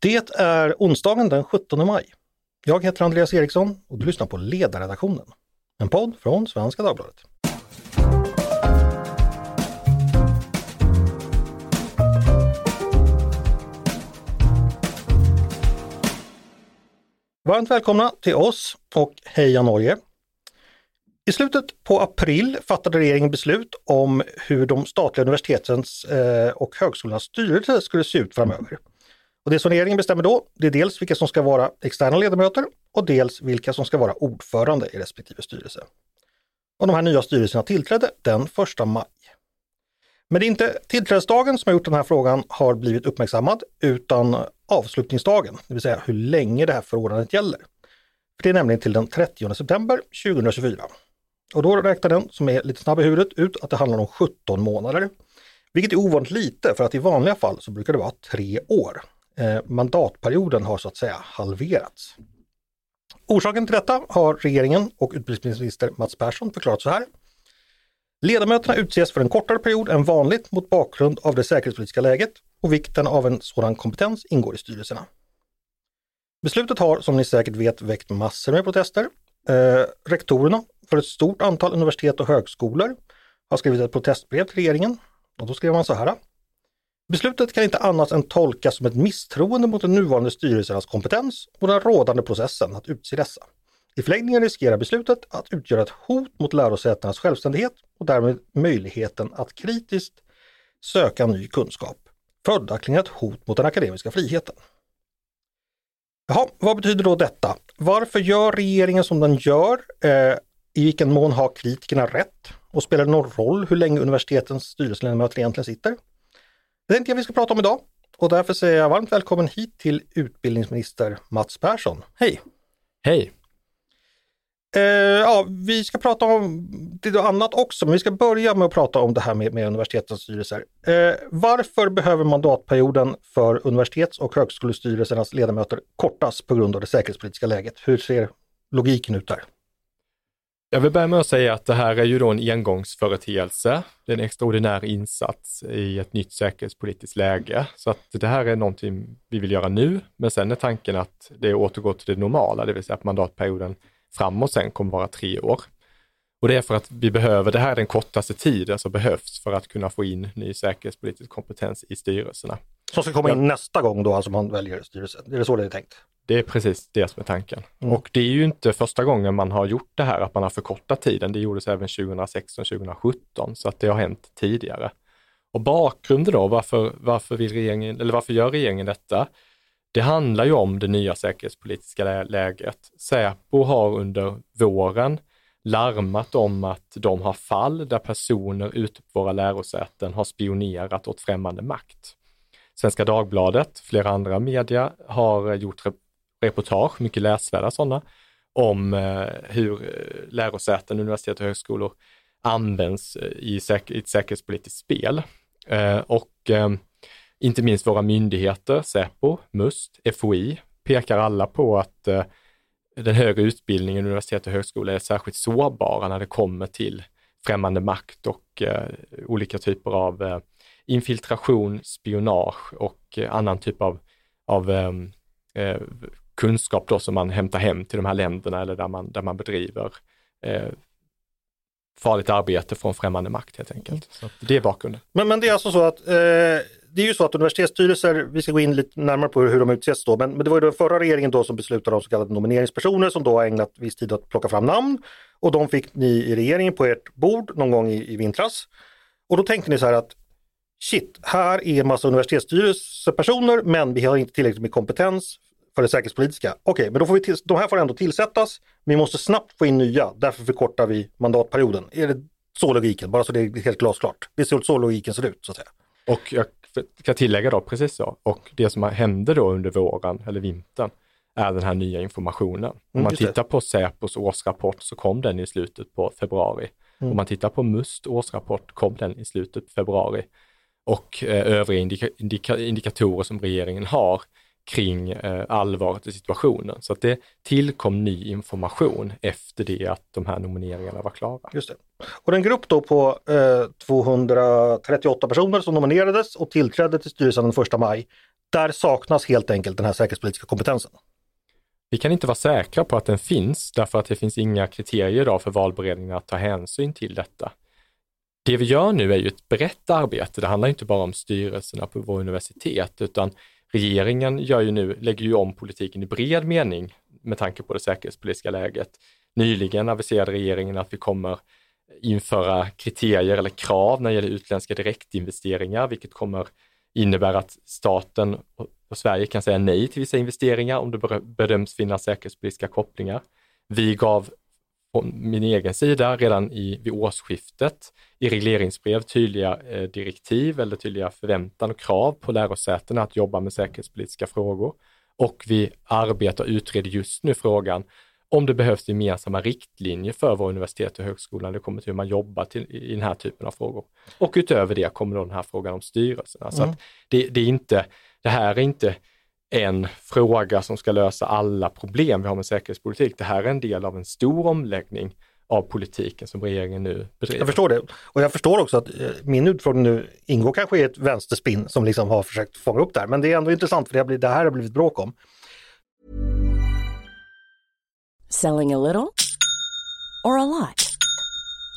Det är onsdagen den 17 maj. Jag heter Andreas Eriksson och du lyssnar på Ledarredaktionen, en podd från Svenska Dagbladet. Varmt välkomna till oss och Heja Norge! I slutet på april fattade regeringen beslut om hur de statliga universitetens eh, och högskolornas styrelser skulle se ut framöver. Och det som regeringen bestämmer då, det är dels vilka som ska vara externa ledamöter och dels vilka som ska vara ordförande i respektive styrelse. Och de här nya styrelserna tillträdde den 1 maj. Men det är inte tillträdesdagen som har gjort den här frågan har blivit uppmärksammad, utan avslutningsdagen, det vill säga hur länge det här förordnandet gäller. För det är nämligen till den 30 september 2024. Och då räknar den, som är lite snabb i huvudet, ut att det handlar om 17 månader. Vilket är ovanligt lite för att i vanliga fall så brukar det vara tre år. Eh, mandatperioden har så att säga halverats. Orsaken till detta har regeringen och utbildningsminister Mats Persson förklarat så här. Ledamöterna utses för en kortare period än vanligt mot bakgrund av det säkerhetspolitiska läget och vikten av en sådan kompetens ingår i styrelserna. Beslutet har, som ni säkert vet, väckt massor med protester. Eh, rektorerna för ett stort antal universitet och högskolor har skrivit ett protestbrev till regeringen och då skrev man så här. Beslutet kan inte annat än tolkas som ett misstroende mot den nuvarande styrelsernas kompetens och den rådande processen att utse dessa. I förlängningen riskerar beslutet att utgöra ett hot mot lärosätenas självständighet och därmed möjligheten att kritiskt söka ny kunskap. Följaktligen ett hot mot den akademiska friheten. Jaha, vad betyder då detta? Varför gör regeringen som den gör? Eh, I vilken mån har kritikerna rätt? Och spelar det någon roll hur länge universitetens styrelseledamöter egentligen sitter? Det tänkte jag vi ska prata om idag och därför säger jag varmt välkommen hit till utbildningsminister Mats Persson. Hej! Hej! Eh, ja, vi ska prata om det annat också, men vi ska börja med att prata om det här med, med universitetens styrelser. Eh, varför behöver mandatperioden för universitets och högskolestyrelsernas ledamöter kortas på grund av det säkerhetspolitiska läget? Hur ser logiken ut där? Jag vill börja med att säga att det här är ju då en engångsföreteelse. Det är en extraordinär insats i ett nytt säkerhetspolitiskt läge. Så att det här är någonting vi vill göra nu, men sen är tanken att det återgår till det normala, det vill säga att mandatperioden framåt sen kommer vara tre år. Och det är för att vi behöver, det här är den kortaste tiden som behövs för att kunna få in ny säkerhetspolitisk kompetens i styrelserna. Som ska komma in nästa gång då, alltså man väljer styrelse? Är det så det är tänkt? Det är precis det som är tanken. Mm. Och det är ju inte första gången man har gjort det här, att man har förkortat tiden. Det gjordes även 2016, 2017, så att det har hänt tidigare. Och bakgrunden då, varför, varför, vill regeringen, eller varför gör regeringen detta? Det handlar ju om det nya säkerhetspolitiska läget. Säpo har under våren larmat om att de har fall där personer ute på våra lärosäten har spionerat åt främmande makt. Svenska Dagbladet, flera andra media har gjort reportage, mycket läsvärda sådana, om eh, hur eh, lärosäten, universitet och högskolor används eh, i, i ett säkerhetspolitiskt spel. Och inte minst våra myndigheter, Säpo, MUST, FOI, pekar alla på att den högre utbildningen, universitet och högskolor är särskilt sårbara när det kommer till främmande makt och olika typer av infiltration, spionage och annan typ av, av kunskap då som man hämtar hem till de här länderna eller där man, där man bedriver eh, farligt arbete från främmande makt helt enkelt. Så det är bakgrunden. Men, men det är alltså så att eh, det är ju så att universitetsstyrelser, vi ska gå in lite närmare på hur de utses då, men, men det var ju den förra regeringen då som beslutade om så kallade nomineringspersoner som då har ägnat viss tid att plocka fram namn och de fick ni i regeringen på ert bord någon gång i, i vintras. Och då tänkte ni så här att shit, här är en massa universitetsstyrelsepersoner men vi har inte tillräckligt med kompetens för det säkerhetspolitiska. Okej, okay, men då får vi de här får ändå tillsättas. Vi måste snabbt få in nya, därför förkortar vi mandatperioden. Är det så logiken? Bara så det är helt glasklart. Det är så logiken ser ut så att säga. Och jag ska tillägga då precis så. Och det som hände då under våren eller vintern är den här nya informationen. Om mm, man tittar på Säpos årsrapport så kom den i slutet på februari. Mm. Om man tittar på MUST årsrapport kom den i slutet på februari. Och eh, övriga indika indika indikatorer som regeringen har kring eh, allvaret i situationen. Så att det tillkom ny information efter det att de här nomineringarna var klara. Just det. Och den grupp då på eh, 238 personer som nominerades och tillträdde till styrelsen den 1 maj, där saknas helt enkelt den här säkerhetspolitiska kompetensen. Vi kan inte vara säkra på att den finns därför att det finns inga kriterier idag för valberedningen att ta hänsyn till detta. Det vi gör nu är ju ett brett arbete. Det handlar inte bara om styrelserna på våra universitet, utan regeringen gör ju nu, lägger ju om politiken i bred mening med tanke på det säkerhetspolitiska läget. Nyligen aviserade regeringen att vi kommer införa kriterier eller krav när det gäller utländska direktinvesteringar, vilket kommer innebära att staten och Sverige kan säga nej till vissa investeringar om det bedöms finnas säkerhetspolitiska kopplingar. Vi gav min egen sida redan i, vid årsskiftet i regleringsbrev tydliga eh, direktiv eller tydliga förväntan och krav på lärosätena att jobba med säkerhetspolitiska frågor. Och vi arbetar och utreder just nu frågan om det behövs gemensamma riktlinjer för våra universitet och högskolor när det kommer till hur man jobbar till, i den här typen av frågor. Och utöver det kommer då den här frågan om styrelserna. Så mm. det, det, är inte, det här är inte en fråga som ska lösa alla problem vi har med säkerhetspolitik. Det här är en del av en stor omläggning av politiken som regeringen nu bedriver. Jag förstår det. Och jag förstår också att eh, min utfrågning nu ingår kanske i ett vänsterspinn som liksom har försökt fånga upp det här. Men det är ändå intressant för det, det här har blivit bråk om. Selling a little or a lot?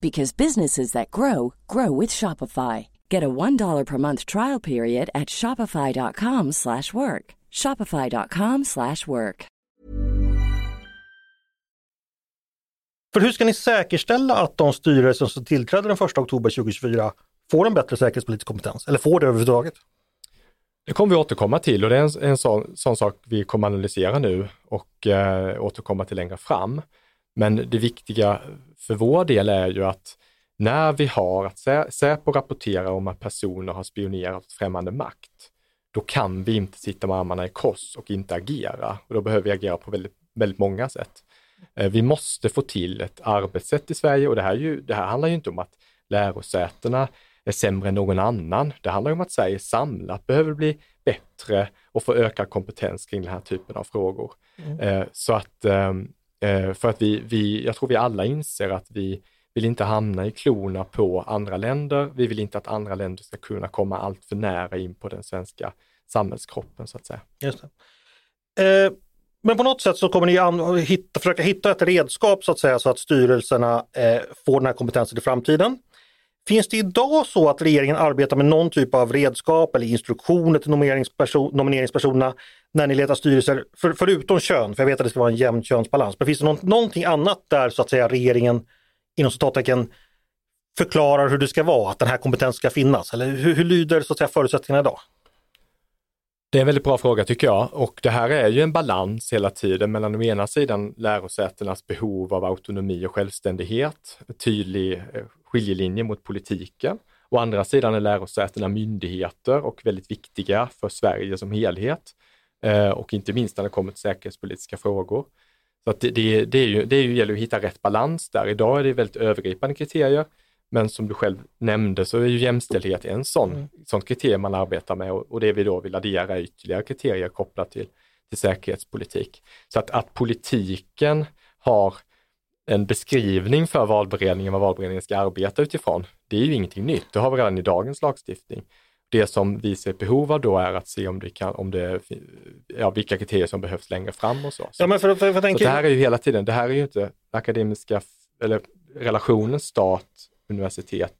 because businesses that grow grow with Shopify. Get a $1 per month trial period at shopify.com/work. shopify.com/work. För hur ska ni säkerställa att de styrelser som tillträder den 1 oktober 2024 får en bättre säkerhetspolitisk kompetens eller får det överhuvudtaget? Det kommer vi återkomma till och det är en, en sån, sån, sak vi kommer analysera nu och eh, återkomma till längre fram. Men det viktiga för vår del är ju att när vi har att Säpo rapporterar om att personer har spionerat åt främmande makt, då kan vi inte sitta med armarna i kors och inte agera. Och då behöver vi agera på väldigt, väldigt många sätt. Eh, vi måste få till ett arbetssätt i Sverige och det här, ju, det här handlar ju inte om att lärosätena är sämre än någon annan. Det handlar om att Sverige samlat behöver bli bättre och få ökad kompetens kring den här typen av frågor. Mm. Eh, så att ehm, Eh, Eh, för att vi, vi, jag tror vi alla inser att vi vill inte hamna i klorna på andra länder. Vi vill inte att andra länder ska kunna komma allt för nära in på den svenska samhällskroppen så att säga. Just eh, men på något sätt så kommer ni hitta, försöka hitta ett redskap så att säga så att styrelserna eh, får den här kompetensen i framtiden. Finns det idag så att regeringen arbetar med någon typ av redskap eller instruktioner till nomineringsperson, nomineringspersonerna när ni letar styrelser, för, förutom kön, för jag vet att det ska vara en jämn könsbalans, men finns det någon, någonting annat där så att säga regeringen inom citattecken förklarar hur det ska vara, att den här kompetensen ska finnas? Eller hur, hur lyder så att säga, förutsättningarna idag? Det är en väldigt bra fråga tycker jag och det här är ju en balans hela tiden mellan å ena sidan lärosätenas behov av autonomi och självständighet, tydlig eh, skiljelinje mot politiken. Å andra sidan är lärosätena myndigheter och väldigt viktiga för Sverige som helhet och inte minst när det kommer till säkerhetspolitiska frågor. Så att det, det, det, är ju, det är ju, gäller att hitta rätt balans där. Idag är det väldigt övergripande kriterier, men som du själv nämnde så är ju jämställdhet en sån, mm. sån kriterium man arbetar med och, och det vi då vill addera är ytterligare kriterier kopplat till, till säkerhetspolitik. Så att, att politiken har en beskrivning för valberedningen, vad valberedningen ska arbeta utifrån, det är ju ingenting nytt. Det har vi redan i dagens lagstiftning. Det som vi ser behov av då är att se om det kan, om det, ja, vilka kriterier som behövs längre fram och så. Ja, men för, för, för tänker... det här är ju hela tiden, det här är ju inte akademiska, eller relationen stat, universitet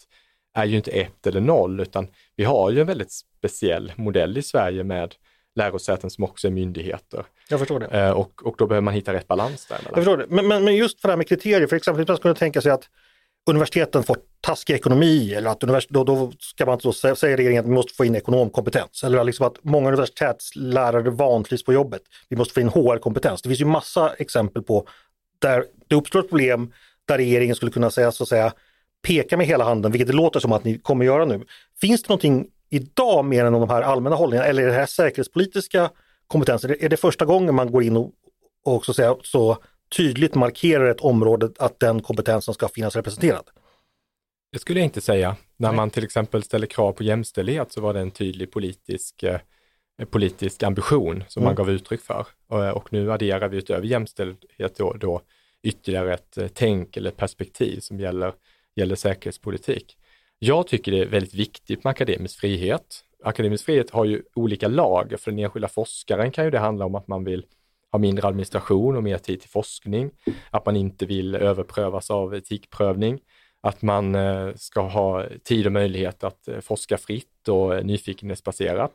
är ju inte ett eller noll, utan vi har ju en väldigt speciell modell i Sverige med lärosäten som också är myndigheter. Jag förstår det. Eh, och, och då behöver man hitta rätt balans där. Jag förstår det. Men, men, men just för det här med kriterier, för exempel man skulle tänka sig att universiteten får taskig ekonomi eller att univers- då, då ska man då säga regeringen att vi måste få in ekonomkompetens. Eller liksom att många universitetslärare vantrivs på jobbet. Vi måste få in HR-kompetens. Det finns ju massa exempel på där det uppstår ett problem där regeringen skulle kunna säga så att säga peka med hela handen, vilket det låter som att ni kommer göra nu. Finns det någonting idag mer än de här allmänna hållningarna eller är det här säkerhetspolitiska kompetenser? Är det första gången man går in och, och också säga, så tydligt markerar ett område att den kompetensen ska finnas representerad? Det skulle jag inte säga. När man till exempel ställer krav på jämställdhet så var det en tydlig politisk, eh, politisk ambition som mm. man gav uttryck för. Och, och, nu adderar vi utöver jämställdhet då, då ytterligare ett eh, tänk eller perspektiv som gäller, gäller säkerhetspolitik. Jag tycker det är väldigt viktigt med akademisk frihet. Akademisk frihet har ju olika lager. För den enskilda forskaren kan ju det handla om att man vill ha mindre administration och mer tid till forskning, att man inte vill överprövas av etikprövning, att man eh, ska ha tid och möjlighet att eh, forska fritt och nyfikenhetsbaserat.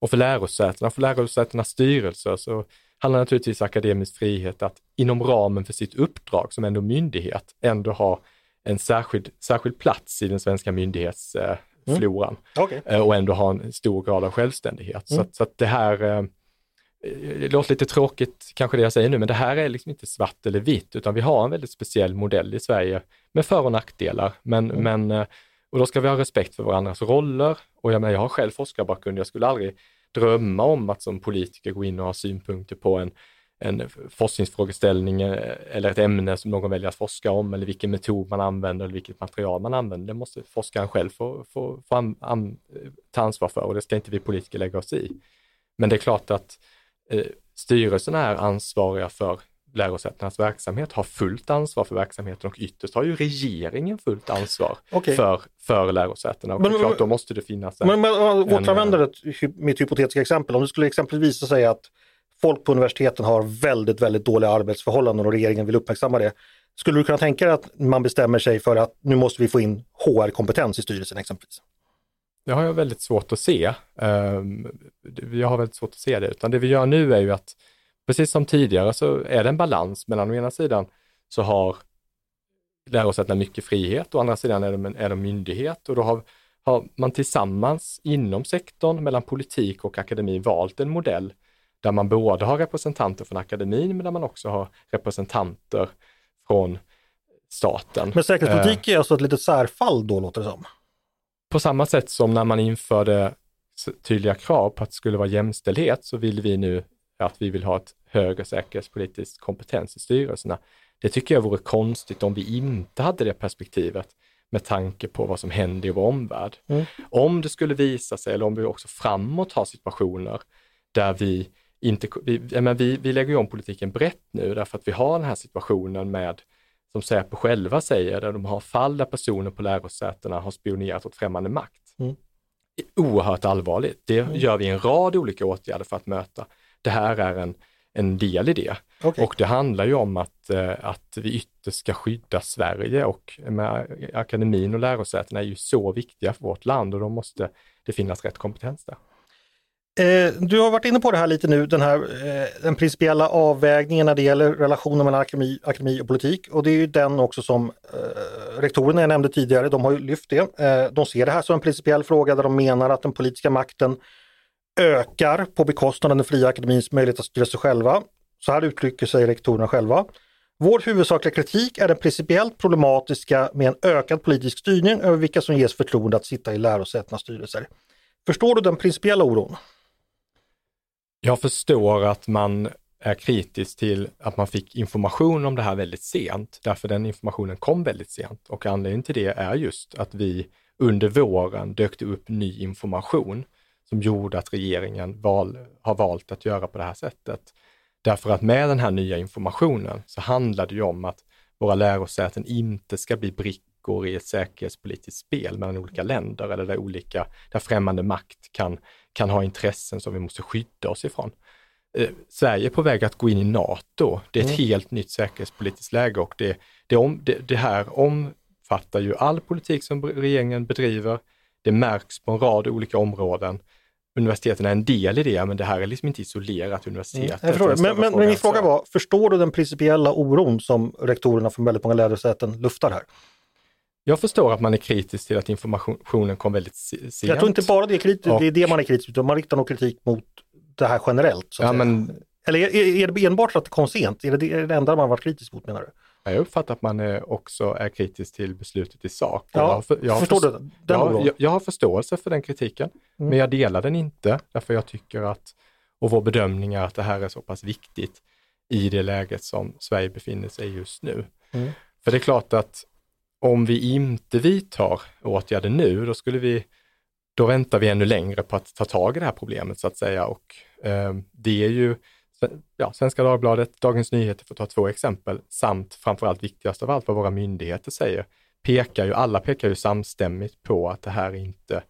Och för lärosätena, för lärosätenas styrelser så handlar naturligtvis akademisk frihet att inom ramen för sitt uppdrag som ändå myndighet ändå ha en särskild, särskild plats i den svenska myndighetsfloran mm. okay. Eh, och ändå ha en stor grad av självständighet. Mm. Så, att, så att det här det låter lite tråkigt kanske det jag säger nu, men det här är liksom inte svart eller vitt, utan vi har en väldigt speciell modell i Sverige med för och nackdelar. Men, mm. men, eh, och då ska vi ha respekt för varandras roller. Och jag, menar, jag har själv forskarbakgrund, jag skulle aldrig drömma om att som politiker gå in och ha synpunkter på en, en forskningsfrågeställning eh, eller ett ämne som någon väljer att forska om eller vilken metod man använder eller vilket material man använder. Det måste forskaren själv få, få, få an, an, ta ansvar för och det ska inte vi politiker lägga oss i. Men det är klart att Eh, styrelsen är ansvariga för lärosätenas verksamhet, har fullt ansvar för verksamheten och ytterst har ju regeringen fullt ansvar okay. för, för lärosätena. Och men, klart, då måste det finnas en... Men, men återanvänder mitt hypotetiska exempel, om det skulle exempelvis visa sig att folk på universiteten har väldigt, väldigt dåliga arbetsförhållanden och regeringen vill uppmärksamma det. Skulle du kunna tänka dig att man bestämmer sig för att nu måste vi få in HR-kompetens i styrelsen exempelvis? Det har jag väldigt svårt att se. Ehm, jag har väldigt svårt att se det, utan det vi gör nu är ju att precis som tidigare så är det en balans mellan å ena sidan så har lärosätena mycket frihet, å andra sidan är de, är de myndighet och då har, har man tillsammans inom sektorn mellan politik och akademi valt en modell där man både har representanter från akademin men där man också har representanter från staten. Men säkerhetspolitik är alltså ett litet särfall då låter det som? På samma sätt som när man införde tydliga krav på att det skulle vara jämställdhet så vill vi nu att vi vill ha ett högre säkerhetspolitiskt kompetens i styrelserna. Det tycker jag vore konstigt om vi inte hade det perspektivet med tanke på vad som händer i vår omvärld. Mm. Om det skulle visa sig, eller om vi också framåt har situationer där vi inte, vi, men vi, vi lägger om politiken brett nu därför att vi har den här situationen med som Säpo själva säger, där de har fall där personer på lärosätena har spionerat åt främmande makt. Mm. Oerhört allvarligt. Det mm. gör vi en rad olika åtgärder för att möta. Det här är en, en del i det. Okay. Och det handlar ju om att, eh, att vi ytterst ska skydda Sverige och akademin och lärosätena är ju så viktiga för vårt land och då måste det finnas rätt kompetens där. Eh, du har varit inne på det här lite nu, den här eh, den principiella avvägningen när det gäller relationen mellan akademi, akademi och politik och det är ju den också som eh, rektorerna jag nämnde tidigare, de har ju lyft det. Eh, de ser det här som en principiell fråga där de menar att den politiska makten ökar på bekostnad av den fria akademins möjlighet att styra sig själva. Så här uttrycker sig rektorerna själva. Vår huvudsakliga kritik är den principiellt problematiska med en ökad politisk styrning över vilka som ges förtroende att sitta i lärosätenas styrelser. Förstår du den principiella oron? Jag förstår att man är kritisk till att man fick information om det här väldigt sent, därför den informationen kom väldigt sent och anledningen till det är just att vi under våren dök det upp ny information som gjorde att regeringen val, har valt att göra på det här sättet. Därför att med den här nya informationen så handlar det ju om att våra lärosäten inte ska bli brickor i ett säkerhetspolitiskt spel mellan olika länder eller där olika, där främmande makt kan kan ha intressen som vi måste skydda oss ifrån. Eh, Sverige är på väg att gå in i NATO. Det är ett mm. helt nytt säkerhetspolitiskt läge och det, det, om, det, det här omfattar ju all politik som regeringen bedriver. Det märks på en rad olika områden universiteten är en del i det, men det här är liksom inte isolerat universitetet. Mm, men, men, men min fråga var, förstår du den principiella oron som rektorerna från väldigt många lärosäten luftar här? Jag förstår att man är kritisk till att informationen kom väldigt sent. Jag tror inte bara det är, kritik, och... det, är det man är kritisk utan man riktar nog kritik mot det här generellt. Ja, men... Eller är, är, det enbart att det kom sent? Är det, är det enda man varit kritisk mot menar du? Jag uppfattar att man är också är kritisk till beslutet i sak. Ja, jag har, för, jag förstår du jag, jag, jag, har förståelse för den kritiken, mm. men jag delar den inte därför jag tycker att Och vår bedömning är att det här är så pass viktigt i det läget som Sverige befinner sig just nu. Mm. För det är klart att om vi inte vidtar åtgärder nu, då skulle vi, då väntar vi ännu längre på att ta tag i det här problemet så att säga. Och eh, det är ju ja, Svenska Dagbladet, Dagens Nyheter för att ta två exempel, samt framförallt viktigast av allt vad våra myndigheter säger, pekar ju, alla pekar ju samstämmigt på att det här inte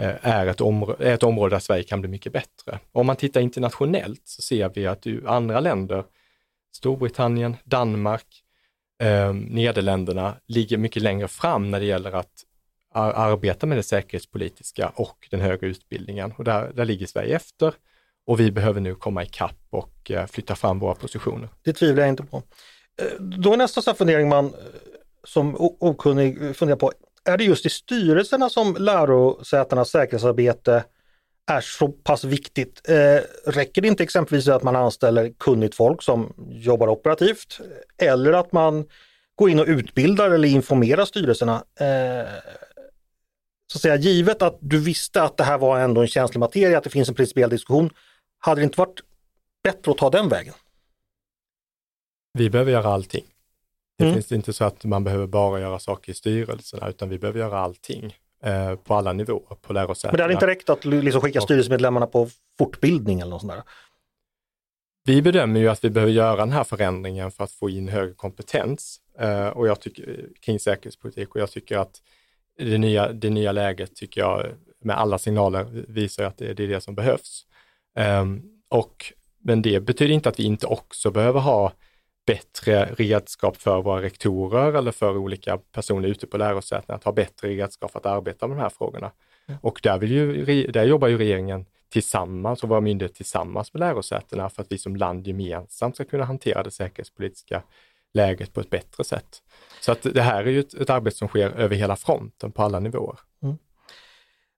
eh, är ett, område, är ett område där Sverige kan bli mycket bättre. Om man tittar internationellt så ser vi att andra länder, Storbritannien, Danmark, eh, Nederländerna ligger mycket längre fram när det gäller att arbeta med det säkerhetspolitiska och den högre utbildningen. Och där, där ligger Sverige efter och vi behöver nu komma ikapp och eh, flytta fram våra positioner. Det tvivlar jag inte på. Eh, då är nästa fundering man eh, som okunnig eh, funderar på, är det just i styrelserna som lärosätenas säkerhetsarbete är så pass viktigt? Eh, räcker det inte exempelvis att man anställer kunnigt folk som jobbar operativt eller att man går in och utbildar eller informerar styrelserna? Eh, så att säga, givet att du visste att det här var ändå en känslig materia, att det finns en principiell diskussion, hade det inte varit bättre att ta den vägen? Vi behöver göra allting. Det mm. finns inte så att man behöver bara göra saker i styrelserna, utan vi behöver göra allting eh, på alla nivåer på lärosätena. Men det hade inte räckt att liksom skicka styrelsemedlemmarna på fortbildning eller något sånt där? Vi bedömer ju att vi behöver göra den här förändringen för att få in högre kompetens eh, och jag tycker, kring säkerhetspolitik och jag tycker att det nya, det nya läget tycker jag med alla signaler visar att det, det är det som behövs. Um, och, men det betyder inte att vi inte också behöver ha bättre redskap för våra rektorer eller för olika personer ute på lärosätena att ha bättre redskap för att arbeta med de här frågorna. Mm. Och där, vill ju, där jobbar ju regeringen tillsammans och våra myndigheter tillsammans med lärosätena för att vi som land gemensamt ska kunna hantera det säkerhetspolitiska läget på ett bättre sätt. Så att det här är ju ett, ett arbete som sker över hela fronten på alla nivåer. Mm.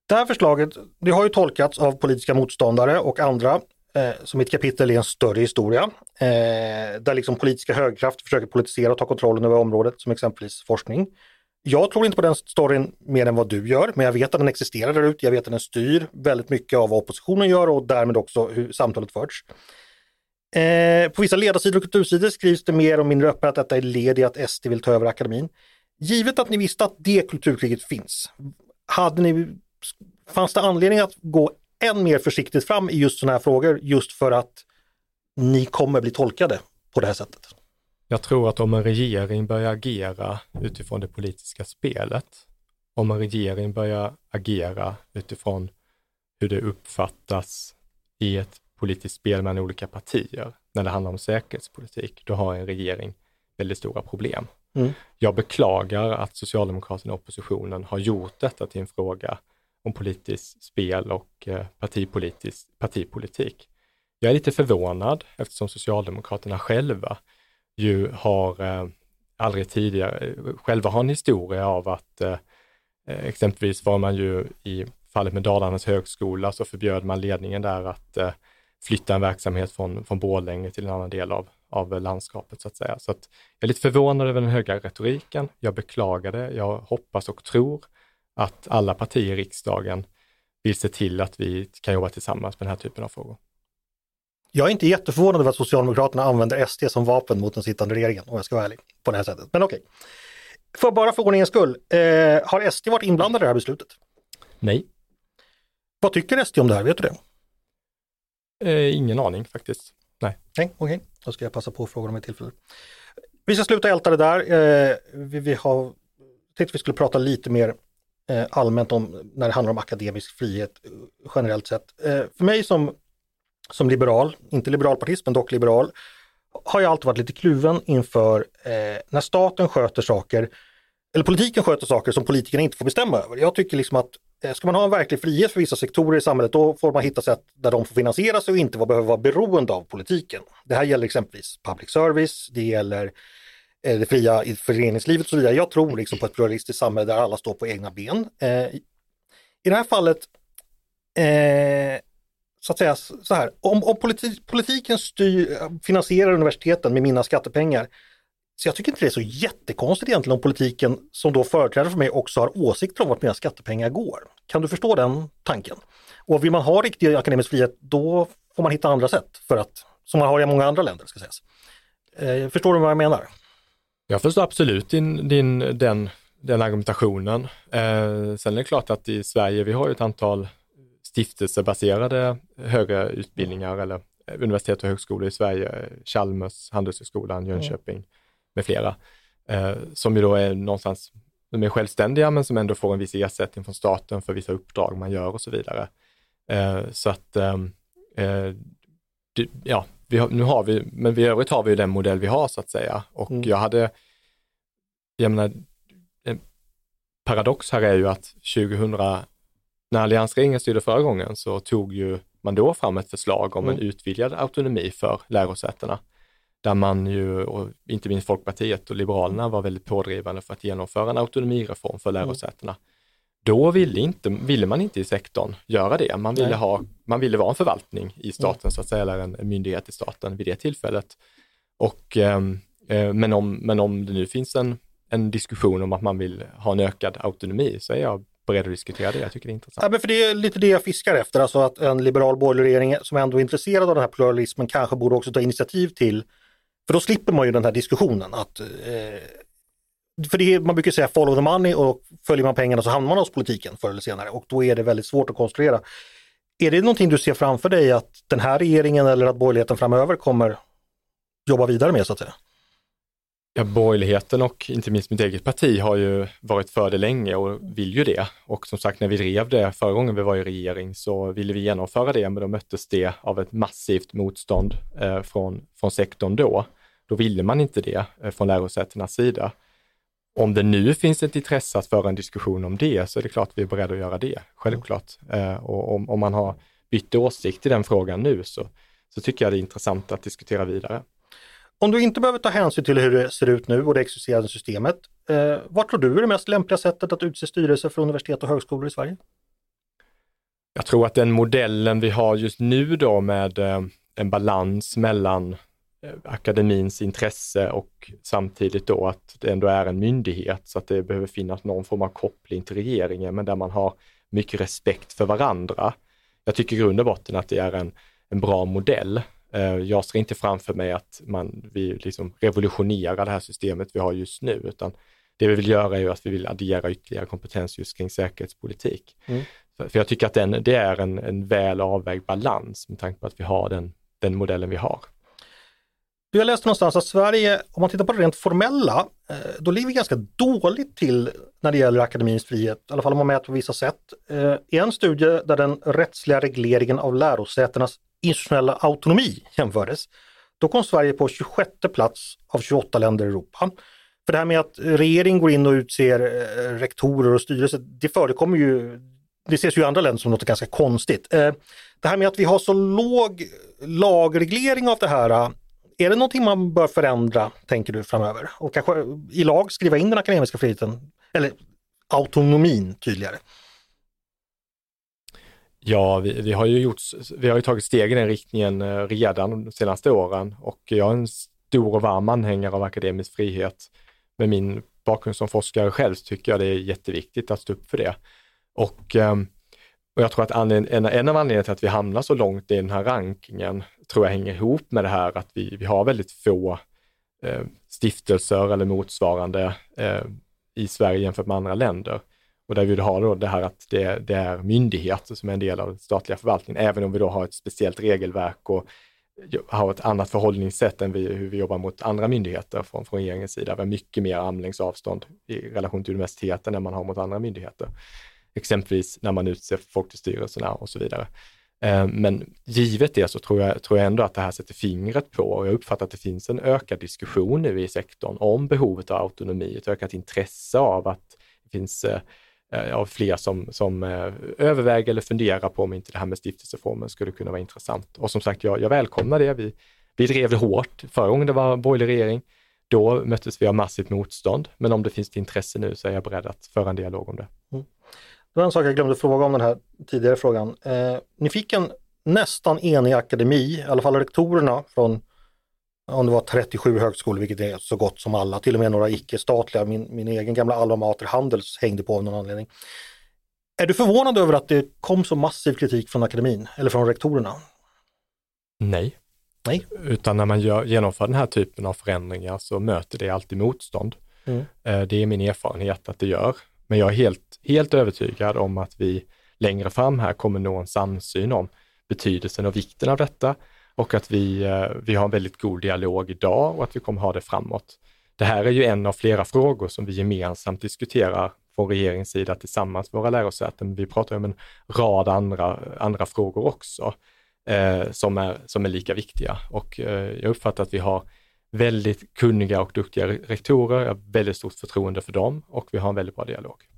Det här förslaget det har ju tolkats av politiska motståndare och andra Eh, så mitt kapitel är en större historia. Eh, där liksom politiska högkrafter försöker politisera och ta kontrollen över området som exempelvis forskning. Jag tror inte på den storyn mer än vad du gör, men jag vet att den existerar där ute. Jag vet att den styr väldigt mycket av vad oppositionen gör och därmed också hur samtalet förts. Eh, på vissa ledarsidor och kultursidor skrivs det mer och mindre öppet att detta är led i att SD vill ta över akademin. Givet att ni visste att det kulturkriget finns, hade ni, fanns det anledning att gå än mer försiktigt fram i just sådana här frågor just för att ni kommer bli tolkade på det här sättet? Jag tror att om en regering börjar agera utifrån det politiska spelet, om en regering börjar agera utifrån hur det uppfattas i ett politiskt spel mellan olika partier när det handlar om säkerhetspolitik, då har en regering väldigt stora problem. Mm. Jag beklagar att Socialdemokraterna och oppositionen har gjort detta till en fråga om politiskt spel och eh, partipolitisk, partipolitik. Jag är lite förvånad eftersom Socialdemokraterna själva ju har eh, aldrig tidigare, eh, själva har en historia av att eh, eh exempelvis var man ju i fallet med Dalarnas högskola så förbjöd man ledningen där att eh, flytta en verksamhet från, från Borlänge till en annan del av, av landskapet så att säga. Så att jag är lite förvånad över den höga retoriken. Jag beklagar det. Jag hoppas och tror att alla partier i riksdagen vill se till att vi kan jobba tillsammans med den här typen av frågor. Jag är inte jätteförvånad över att Socialdemokraterna använder SD som vapen mot den sittande regeringen, om jag ska vara ärlig, på det här sättet. Men okej. För bara för ordningens skull, eh, har SD varit inblandade i det här beslutet? Nej. Vad tycker SD om det här, vet du det? Eh, ingen aning faktiskt. Nej. Nej, okej. Okay. Då ska jag passa på att fråga om ett tillfälle. Vi ska sluta älta det där. Eh, vi, vi har tänkte vi skulle prata lite mer Eh, allmänt om när det handlar om akademisk frihet eh, generellt sett. Eh, för mig som, som liberal, inte liberalpartist men dock liberal, har jag alltid varit lite kluven inför eh, när staten sköter saker, eller politiken sköter saker som politikerna inte får bestämma över. Jag tycker liksom att Eh, ska man ha en verklig frihet för vissa sektorer i samhället då får man hitta sätt där de får finansiera sig och inte behöver vara beroende av politiken. Det här gäller exempelvis public service, det gäller eh, Eh, det fria i föreningslivet och så vidare. Jag tror liksom på ett pluralistiskt samhälle där alla står på egna ben. Eh, I det här fallet, eh, så att säga så här, om, om politiken styr, finansierar universiteten med mina skattepengar så jag tycker inte det är så jättekonstigt egentligen om politiken som då företräder för mig också har åsikter om vart mina skattepengar går. Kan du förstå den tanken? Och vill man ha riktig akademisk frihet då får man hitta andra sätt för att, som man har i många andra länder. Ska sägas. Eh, förstår du vad jag menar? Jag förstår absolut din, din, den, den argumentationen. Eh, sen är det klart att i Sverige, vi har ju ett antal stiftelsebaserade högre utbildningar eller universitet och högskolor i Sverige, Chalmers, Handelshögskolan, Jönköping mm. med flera, eh, som ju då är någonstans, de är självständiga men som ändå får en viss ersättning från staten för vissa uppdrag man gör och så vidare. Eh, så att, ehm, eh, det, ja, har, nu har vi, men i övrigt har vi ju den modell vi har så att säga. Och mm. jag hade, jag menar, en paradox här är ju att 2000, när alliansregeringen styrde förra gången så tog ju man då fram ett förslag om mm. en utvidgad autonomi för lärosätena. Där man ju, och inte minst Folkpartiet och Liberalerna var väldigt pådrivande för att genomföra en autonomireform för mm. lärosätena. Mm. Då ville, inte, ville man inte i sektorn göra det. Man ville, ha, man ville vara en förvaltning i staten, mm. så att säga, eller en, myndighet i staten vid det tillfället. Och, ehm, eh, men, om, men om det nu finns en, en diskussion om att man vill ha en ökad autonomi så är jag beredd att diskutera det. Jag tycker det är intressant. Ja, men för det är lite det jag fiskar efter, alltså att en liberal borgerlig regering som ändå är intresserad av den här pluralismen kanske borde också ta initiativ till, för då slipper man ju den här diskussionen att eh, för det, man brukar säga follow the money och följer man pengarna så hamnar man hos politiken förr eller senare och då är det väldigt svårt att konstruera. Är det någonting du ser framför dig att den här regeringen eller att borgerligheten framöver kommer jobba vidare med så att säga? Ja, borgerligheten och inte minst mitt eget parti har ju varit för det länge och vill ju det. Och som sagt, när vi drev det förra gången vi var i regering så ville vi genomföra det, men då möttes det av ett massivt motstånd eh, från, från sektorn då. Då ville man inte det eh, från lärosätenas sida. Om det nu finns ett intresse att föra en diskussion om det så är det klart att vi är beredda att göra det, självklart. Eh, och om, om man har bytt åsikt i den frågan nu så, så tycker jag det är intressant att diskutera vidare. Om du inte behöver ta hänsyn till hur det ser ut nu och det existerande systemet, eh, vad tror du är det mest lämpliga sättet att utse styrelser för universitet och högskolor i Sverige? Jag tror att den modellen vi har just nu då med eh, en balans mellan akademins intresse och samtidigt då att det ändå är en myndighet så att det behöver finnas någon form av koppling till regeringen men där man har mycket respekt för varandra. Jag tycker i grund och botten att det är en, en bra modell Eh, jag ser inte framför mig att man, vi liksom revolutionerar det här systemet vi har just nu, utan det vi vill göra är att vi vill addera ytterligare kompetens just kring säkerhetspolitik. Mm. För jag tycker att den, det är en, en väl avvägd balans med tanke på att vi har den, den modellen vi har. Jag läste någonstans att Sverige, om man tittar på det rent formella, eh, då ligger vi ganska dåligt till när det gäller akademins frihet, i alla fall om man mäter på vissa sätt. I en studie där den rättsliga regleringen av lärosätenas institutionella autonomi jämfördes, då kom Sverige på 26 plats av 28 länder i Europa. För det här med att regeringen går in och utser eh, rektorer och styrelser, det förekommer ju, det ses ju i andra länder som något ganska konstigt. Det här med att vi har så låg lagreglering av det här, är det någonting man bör förändra, tänker du, framöver? Och kanske i lag skriva in den akademiska friheten, eller autonomin tydligare? Ja, vi, vi, har ju gjort, vi har ju tagit steg i den riktningen eh, redan de senaste åren och jag är en stor och varm anhängare av akademisk frihet. Med min bakgrund som forskare själv tycker jag det är jätteviktigt att stå upp för det. Och, ehm, och jag tror att en, en av anledningarna till att vi hamnar så långt i den här rankingen tror jag hänger ihop med det här att vi, vi har väldigt få eh, stiftelser eller motsvarande eh, i Sverige jämfört med andra länder. Och där vi har då det här att det, det, är myndigheter som är en del av den statliga förvaltningen, även om vi då har ett speciellt regelverk och eh, har ett annat förhållningssätt än vi, hur vi jobbar mot andra myndigheter från, från regeringens sida. Vi har mycket mer armlängds avstånd i relation till universiteten än man har mot andra myndigheter. Exempelvis när man utser folk till styrelserna och så vidare. Eh, men givet det så tror jag, tror jag ändå att det här sätter fingret på, och jag uppfattar att det finns en ökad diskussion nu i sektorn om behovet av autonomi, ett ökat intresse av att det finns Eh, av fler som, som eh, överväger eller funderar på om inte det här med stiftelseformen skulle kunna vara intressant. Och som sagt, jag, jag välkomnar det. Vi, vi drev det hårt förra gången det var borgerlig regering. Då möttes vi av massivt motstånd, men om det finns ett intresse nu så är jag beredd att föra en dialog om det. Mm. Det var en sak jag glömde fråga om den här tidigare frågan. Eh, ni fick en nästan enig akademi, i alla fall rektorerna från om det var 37 högskolor, vilket är så gott som alla, till och med några icke-statliga. Min, min egen gamla alma mater Handels hängde på av någon anledning. Är du förvånad över att det kom så massiv kritik från akademin eller från rektorerna? Nej. Nej. Utan när man gör, genomför den här typen av förändringar så möter det alltid motstånd. Mm. Eh, det är min erfarenhet att det gör. Men jag är helt, helt övertygad om att vi längre fram här kommer nå en samsyn om betydelsen och vikten av detta och att vi, eh, vi har en väldigt god dialog idag och att vi kommer ha det framåt. Det här är ju en av flera frågor som vi gemensamt diskuterar från regeringens sida tillsammans med våra lärosäten. Vi pratar om en rad andra, andra frågor också eh, som, är, som är lika viktiga och eh, jag uppfattar att vi har väldigt kunniga och duktiga rektorer. Jag har väldigt stort förtroende för dem och vi har en väldigt bra dialog.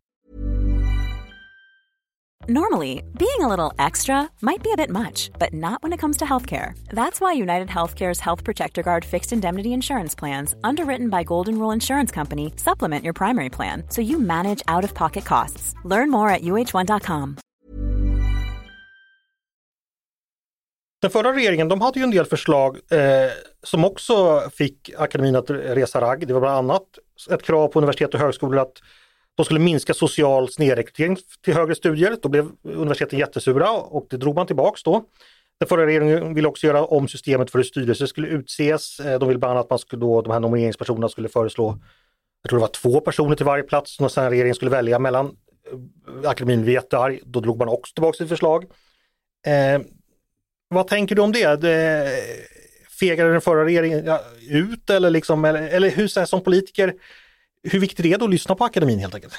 Normally, being a little extra might be a bit much, but not when it comes to healthcare. That's why United Healthcare's Health Protector Guard fixed indemnity insurance plans, underwritten by Golden Rule Insurance Company, supplement your primary plan so you manage out of pocket costs. Learn more at uh1.com. Den förra regeringen de hade ju en del förslag eh, som också fick akademin att resa ragg. Det var bland annat ett krav på universitet och högskolor att de skulle minska social snedrekrytering till högre studier. Då blev universiteten jättesura och det drog man tillbaks då. Den förra regeringen ville också göra om systemet för hur styrelser skulle utses. Eh, de ville bland annat att man skulle då, de här nomineringspersonerna skulle föreslå, jag tror det var två personer till varje plats som sen regeringen skulle välja mellan. Eh, akademin blev jättearg, då drog man också tillbaka sitt förslag. Eh, vad tänker du om det? det fegade den förra regeringen ut eller, liksom, eller, eller hur så här, som politiker, hur viktigt är det att lyssna på akademin helt enkelt?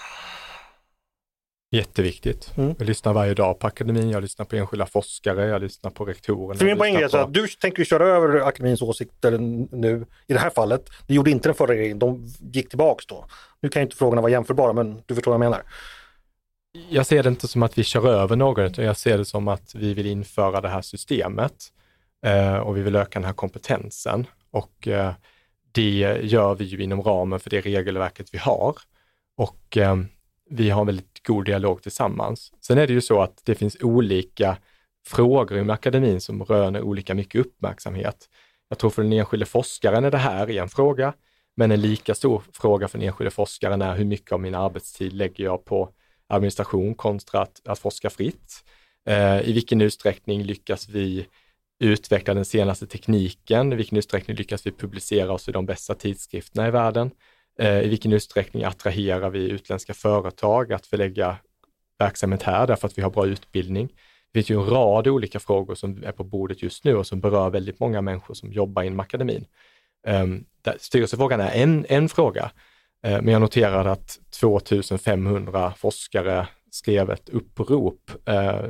Jätteviktigt. Mm. Jag lyssnar varje dag på akademin, jag lyssnar på enskilda forskare, jag lyssnar på rektorerna. För min poäng är att du tänker köra över akademins åsikter nu i det här fallet. Det gjorde inte den förra regeringen, de gick tillbaks då. Nu kan inte frågorna vara jämförbara, men du förstår vad jag menar. Jag ser det inte som att vi kör över någon, utan jag ser det som att vi vill införa det här systemet eh, och vi vill öka den här kompetensen. Och eh, det gör vi ju inom ramen för det regelverket vi har. Och eh, vi har en väldigt god dialog tillsammans. Sen är det ju så att det finns olika frågor inom akademin som röner olika mycket uppmärksamhet. Jag tror för den enskilde forskaren är det här en fråga, men en lika stor fråga för den enskilde forskaren är hur mycket av min arbetstid lägger jag på administration kontra att, att forska fritt. Eh, I vilken utsträckning lyckas vi utveckla den senaste tekniken? I vilken utsträckning lyckas vi publicera oss i de bästa tidskrifterna i världen? Eh, I vilken utsträckning attraherar vi utländska företag att förlägga verksamhet här därför att vi har bra utbildning? Det finns ju en rad olika frågor som är på bordet just nu och som berör väldigt många människor som jobbar inom akademin. Ehm, styrelsefrågan är en, en fråga, eh, men jag noterade att 2500 forskare skrev ett upprop eh,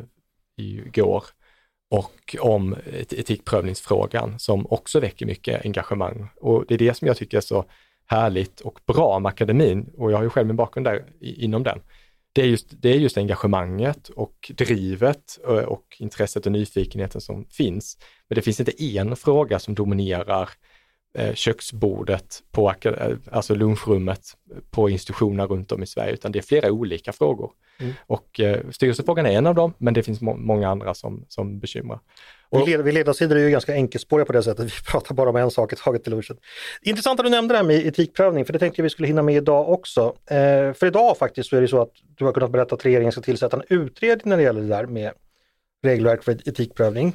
igår och om etikprövningsfrågan som också väcker mycket engagemang. Och det är det som jag tycker är så härligt och bra med akademin och jag har ju själv min bakgrund där inom den. Det är, just, det är just engagemanget och drivet eh, och intresset och nyfikenheten som finns. Men det finns inte en fråga som dominerar eh, köksbordet på eh, alltså lunchrummet på institutioner runt om i Sverige, utan det är flera olika frågor. Mm. Och eh, styrelsefrågan är en av dem, men det finns må många andra som, som bekymrar. Och, vi ledarsidor är ju ganska enkelspåriga på det sättet, vi pratar bara om en sak i taget till lunchen. Intressant att du nämnde det här med etikprövning, för det tänkte jag vi skulle hinna med idag också. Eh, för idag faktiskt så är det så att du har kunnat berätta att regeringen ska tillsätta en utredning när det gäller det där med regelverk för etikprövning.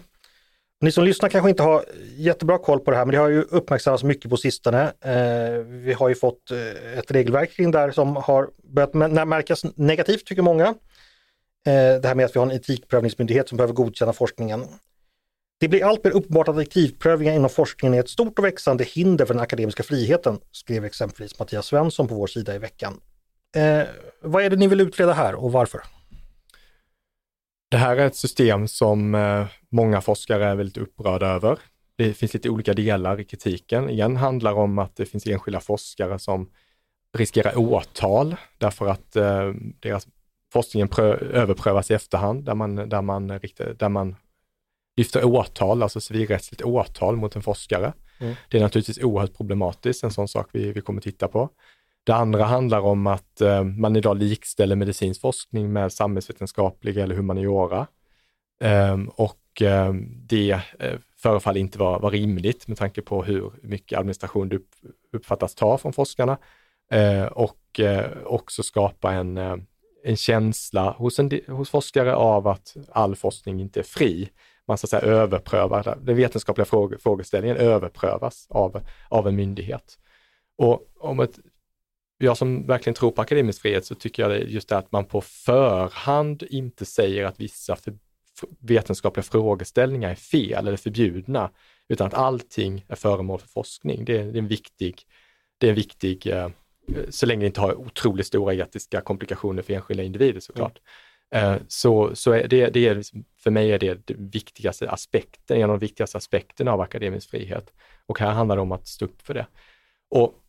Ni som lyssnar kanske inte har jättebra koll på det här, men det har ju uppmärksammats mycket på sistone. Eh, vi har ju fått eh, ett regelverk kring det här som har börjat märkas negativt, tycker många. Eh, det här med att vi har en etikprövningsmyndighet som behöver godkänna forskningen. Det blir allt mer uppenbart att etikprövningar inom forskningen är ett stort och växande hinder för den akademiska friheten, skrev exempelvis Mattias Svensson på vår sida i veckan. Eh, vad är det ni vill utreda här och varför? Det här är ett system som eh, många forskare är väldigt upprörda över. Det finns lite olika delar i kritiken. Igen handlar om att det finns enskilda forskare som riskerar åtal därför att eh, deras forskningen överprövas i efterhand, där man, där, man, där man lyfter åtal, alltså civilrättsligt åtal mot en forskare. Mm. Det är naturligtvis oerhört problematiskt, en sån sak vi, vi kommer titta på. Det andra handlar om att eh, man idag likställer medicinsk forskning med samhällsvetenskaplig eller humaniora. Eh, och eh, det eh, förefaller inte vara, vara rimligt med tanke på hur mycket administration det uppfattas ta från forskarna. Eh, och eh, också skapa en, eh, en känsla hos, en, hos forskare av att all forskning inte är fri. man så att säga överprövar, den vetenskapliga frågeställningen överprövas av, av en myndighet. Och om ett, jag som verkligen tror på akademisk frihet så tycker jag det just det att man på förhand inte säger att vissa för, vetenskapliga frågeställningar är fel eller förbjudna, utan att allting är föremål för forskning. Det är, det är en viktig, det är en viktig eh, så länge det inte har otroligt stora etiska komplikationer för enskilda individer såklart. Mm. Så, så är det, det är, liksom, för mig är det den viktigaste aspekten, en av de viktigaste aspekterna av akademisk frihet. Och här handlar det om att stå upp för det. Och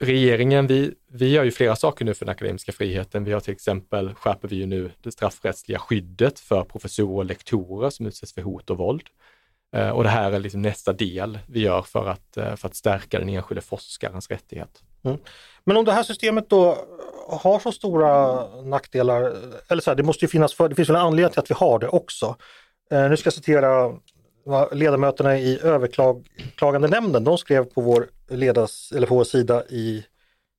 regeringen, vi, vi gör ju flera saker nu för den akademiska friheten. Vi har till exempel, skärper vi ju nu det straffrättsliga skyddet för professorer och lektorer som utsätts för hot och våld. Eh, och det här är liksom nästa del vi gör för att, eh, för att stärka den enskilde forskarens rättighet. Mm. Men om det här systemet då har så stora nackdelar, eller så här, det måste ju finnas för, det finns väl en anledning till att vi har det också. Eh, nu ska jag citera ledamöterna i överklagandenämnden, de skrev på vår, ledas, eller på vår sida i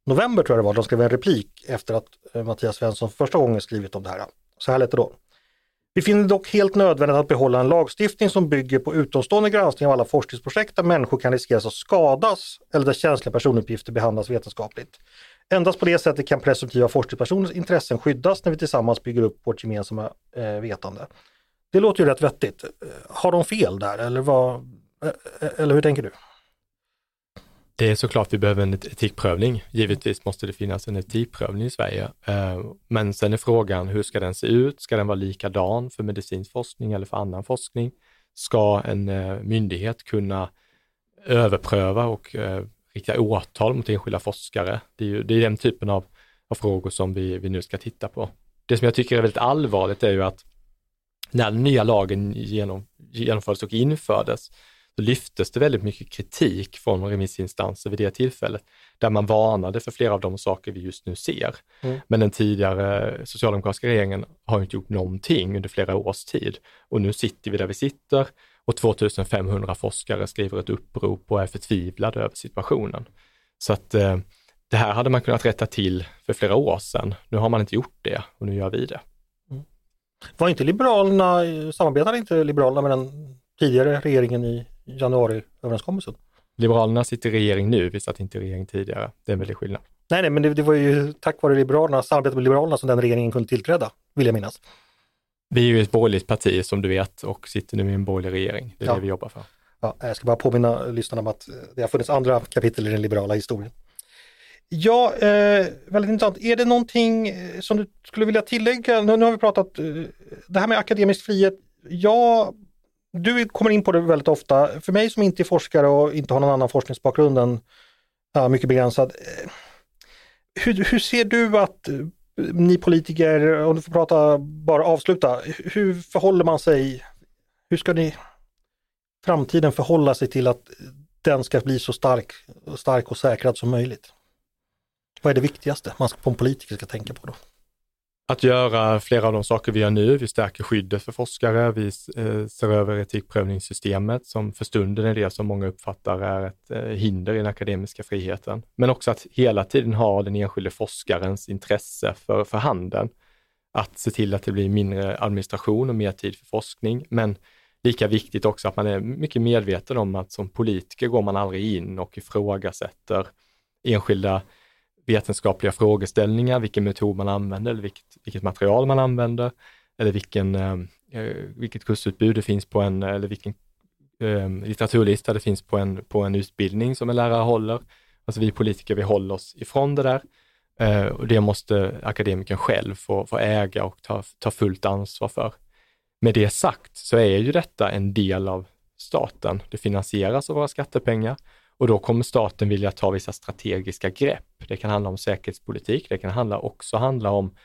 november tror jag det var, de skrev en replik efter att eh, Mattias Svensson första gången skrivit om det här. Så här lät det då. Vi finner det dock helt nödvändigt att behålla en lagstiftning som bygger på utomstående granskning av alla forskningsprojekt där människor kan riskeras att skadas eller där känsliga personuppgifter behandlas vetenskapligt. Endast på det sättet kan presumtiva forskningspersoners intressen skyddas när vi tillsammans bygger upp vårt gemensamma eh, vetande. Det låter ju rätt vettigt. Eh, har de fel där eller, vad, eh, eh, eller hur tänker du? Det är såklart vi behöver en etikprövning. Givetvis måste det finnas en etikprövning i Sverige. Men sen är frågan, hur ska den se ut? Ska den vara likadan för medicinsk forskning eller för annan forskning? Ska en myndighet kunna överpröva och rikta åtal mot enskilda forskare? Det är, ju, det är den typen av, av frågor som vi, vi nu ska titta på. Det som jag tycker är väldigt allvarligt är ju att när den nya lagen genom, genomfördes och infördes så lyftes det väldigt mycket kritik från remissinstanser vid det tillfället, där man varnade för flera av de saker vi just nu ser. Mm. Men den tidigare socialdemokratiska regeringen har inte gjort någonting under flera års tid och nu sitter vi där vi sitter och 2500 forskare skriver ett upprop och är förtvivlade över situationen. Så att eh, det här hade man kunnat rätta till för flera år sedan. Nu har man inte gjort det och nu gör vi det. Var inte Liberalerna, samarbetade inte Liberalerna med den tidigare regeringen i januariöverenskommelsen. Liberalerna sitter i regering nu, vi satt inte i regering tidigare. Det är en väldig skillnad. Nej, nej, men det, det var ju tack vare Liberalerna, samarbetet med Liberalerna som den regeringen kunde tillträda, vill jag minnas. Vi är ju ett borgerligt parti som du vet och sitter nu i en borgerlig regering. Det är ja. det vi jobbar för. Ja, jag ska bara påminna lyssnarna om att det har funnits andra kapitel i den liberala historien. Ja, eh, väldigt intressant. Är det någonting eh, som du skulle vilja tillägga? Nu, nu har vi pratat, eh, det här med akademisk frihet. Ja, du kommer in på det väldigt ofta. För mig som inte är forskare och inte har någon annan forskningsbakgrund än ja, mycket begränsad. Eh, hur, hur ser du att ni politiker, om du får prata, bara avsluta, hur förhåller man sig? Hur ska ni framtiden förhålla sig till att den ska bli så stark, stark och säkrad som möjligt? Vad är det viktigaste man som politiker ska tänka på då? att göra flera av de saker vi gör nu. Vi stärker skyddet för forskare, vi eh, ser över etikprövningssystemet som för stunden är det som många uppfattar är ett eh, hinder i den akademiska friheten. Men också att hela tiden ha den enskilde forskarens intresse för, för handen. Att se till att det blir mindre administration och mer tid för forskning. Men lika viktigt också att man är mycket medveten om att som politiker går man aldrig in och ifrågasätter enskilda vetenskapliga frågeställningar, vilken metod man använder, eller vilket, vilket material man använder, eller vilken, eh, eh, vilket kursutbud det finns på en, eller vilken eh, litteraturlista det finns på en, på en utbildning som en lärare håller. Alltså vi politiker, vi håller oss ifrån det där. Eh, och det måste akademikern själv få, få äga och ta, ta fullt ansvar för. Med det sagt så är ju detta en del av staten. Det finansieras av våra skattepengar och då kommer staten vilja ta vissa strategiska grepp. Det kan handla om säkerhetspolitik, det kan handla också handla om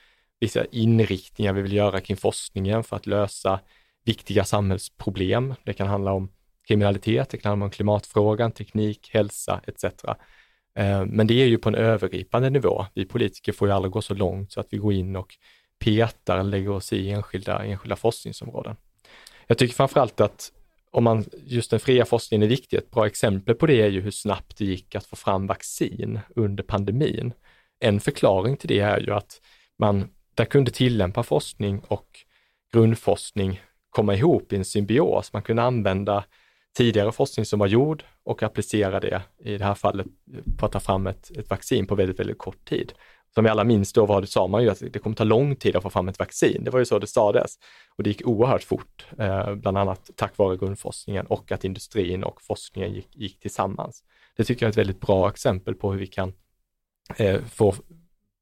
vissa inriktningar vi vill göra kring forskningen för att lösa viktiga samhällsproblem. Det kan handla om kriminalitet, det kan handla om klimatfrågan, teknik, hälsa etc. Eh, men det är ju på en övergripande nivå. Vi politiker får ju aldrig gå så långt så att vi går in och petar lägger oss i enskilda, enskilda forskningsområden. Jag tycker framförallt att om man, just den fria forskningen är viktig. Ett bra exempel på det är ju hur snabbt det gick att få fram vaccin under pandemin. En förklaring till det är ju att man där kunde tillämpa forskning och grundforskning komma ihop i en symbios. Man kunde använda tidigare forskning som var gjord och applicera det, i det här fallet, på att ta fram ett, ett vaccin på väldigt, väldigt kort tid. Som vi alla minns då var sa man ju att det kommer ta lång tid att få fram ett vaccin. Det var ju så det sades. Och det gick oerhört fort, eh, bland annat tack vare grundforskningen och att industrin och forskningen gick, gick tillsammans. Det tycker jag är ett väldigt bra exempel på hur vi kan eh, få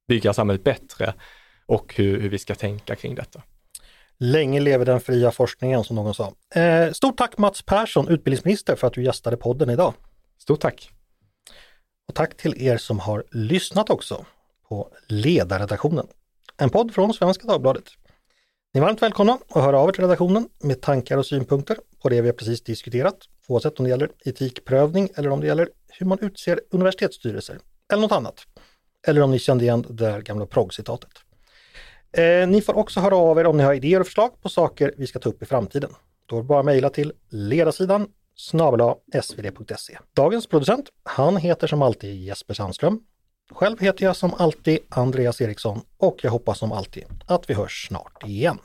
bygga samhället bättre och hur, hur vi ska tänka kring detta. Länge lever den fria forskningen som någon sa. Eh, stort tack Mats Persson, utbildningsminister, för att du gästade podden idag. Stort tack! Och tack till er som har lyssnat också på Ledarredaktionen, en podd från Svenska Dagbladet. Ni är varmt välkomna att höra av er till redaktionen med tankar och synpunkter på det vi har precis diskuterat, oavsett om det gäller etikprövning eller om det gäller hur man utser universitetsstyrelser eller något annat. Eller om ni kände igen det där gamla proggcitatet. Eh, ni får också höra av er om ni har idéer och förslag på saker vi ska ta upp i framtiden. Då är det bara att mejla till ledarsidan snabel svd.se. Dagens producent, han heter som alltid Jesper Sandström. Själv heter jag som alltid Andreas Eriksson och jag hoppas som alltid att vi hörs snart igen.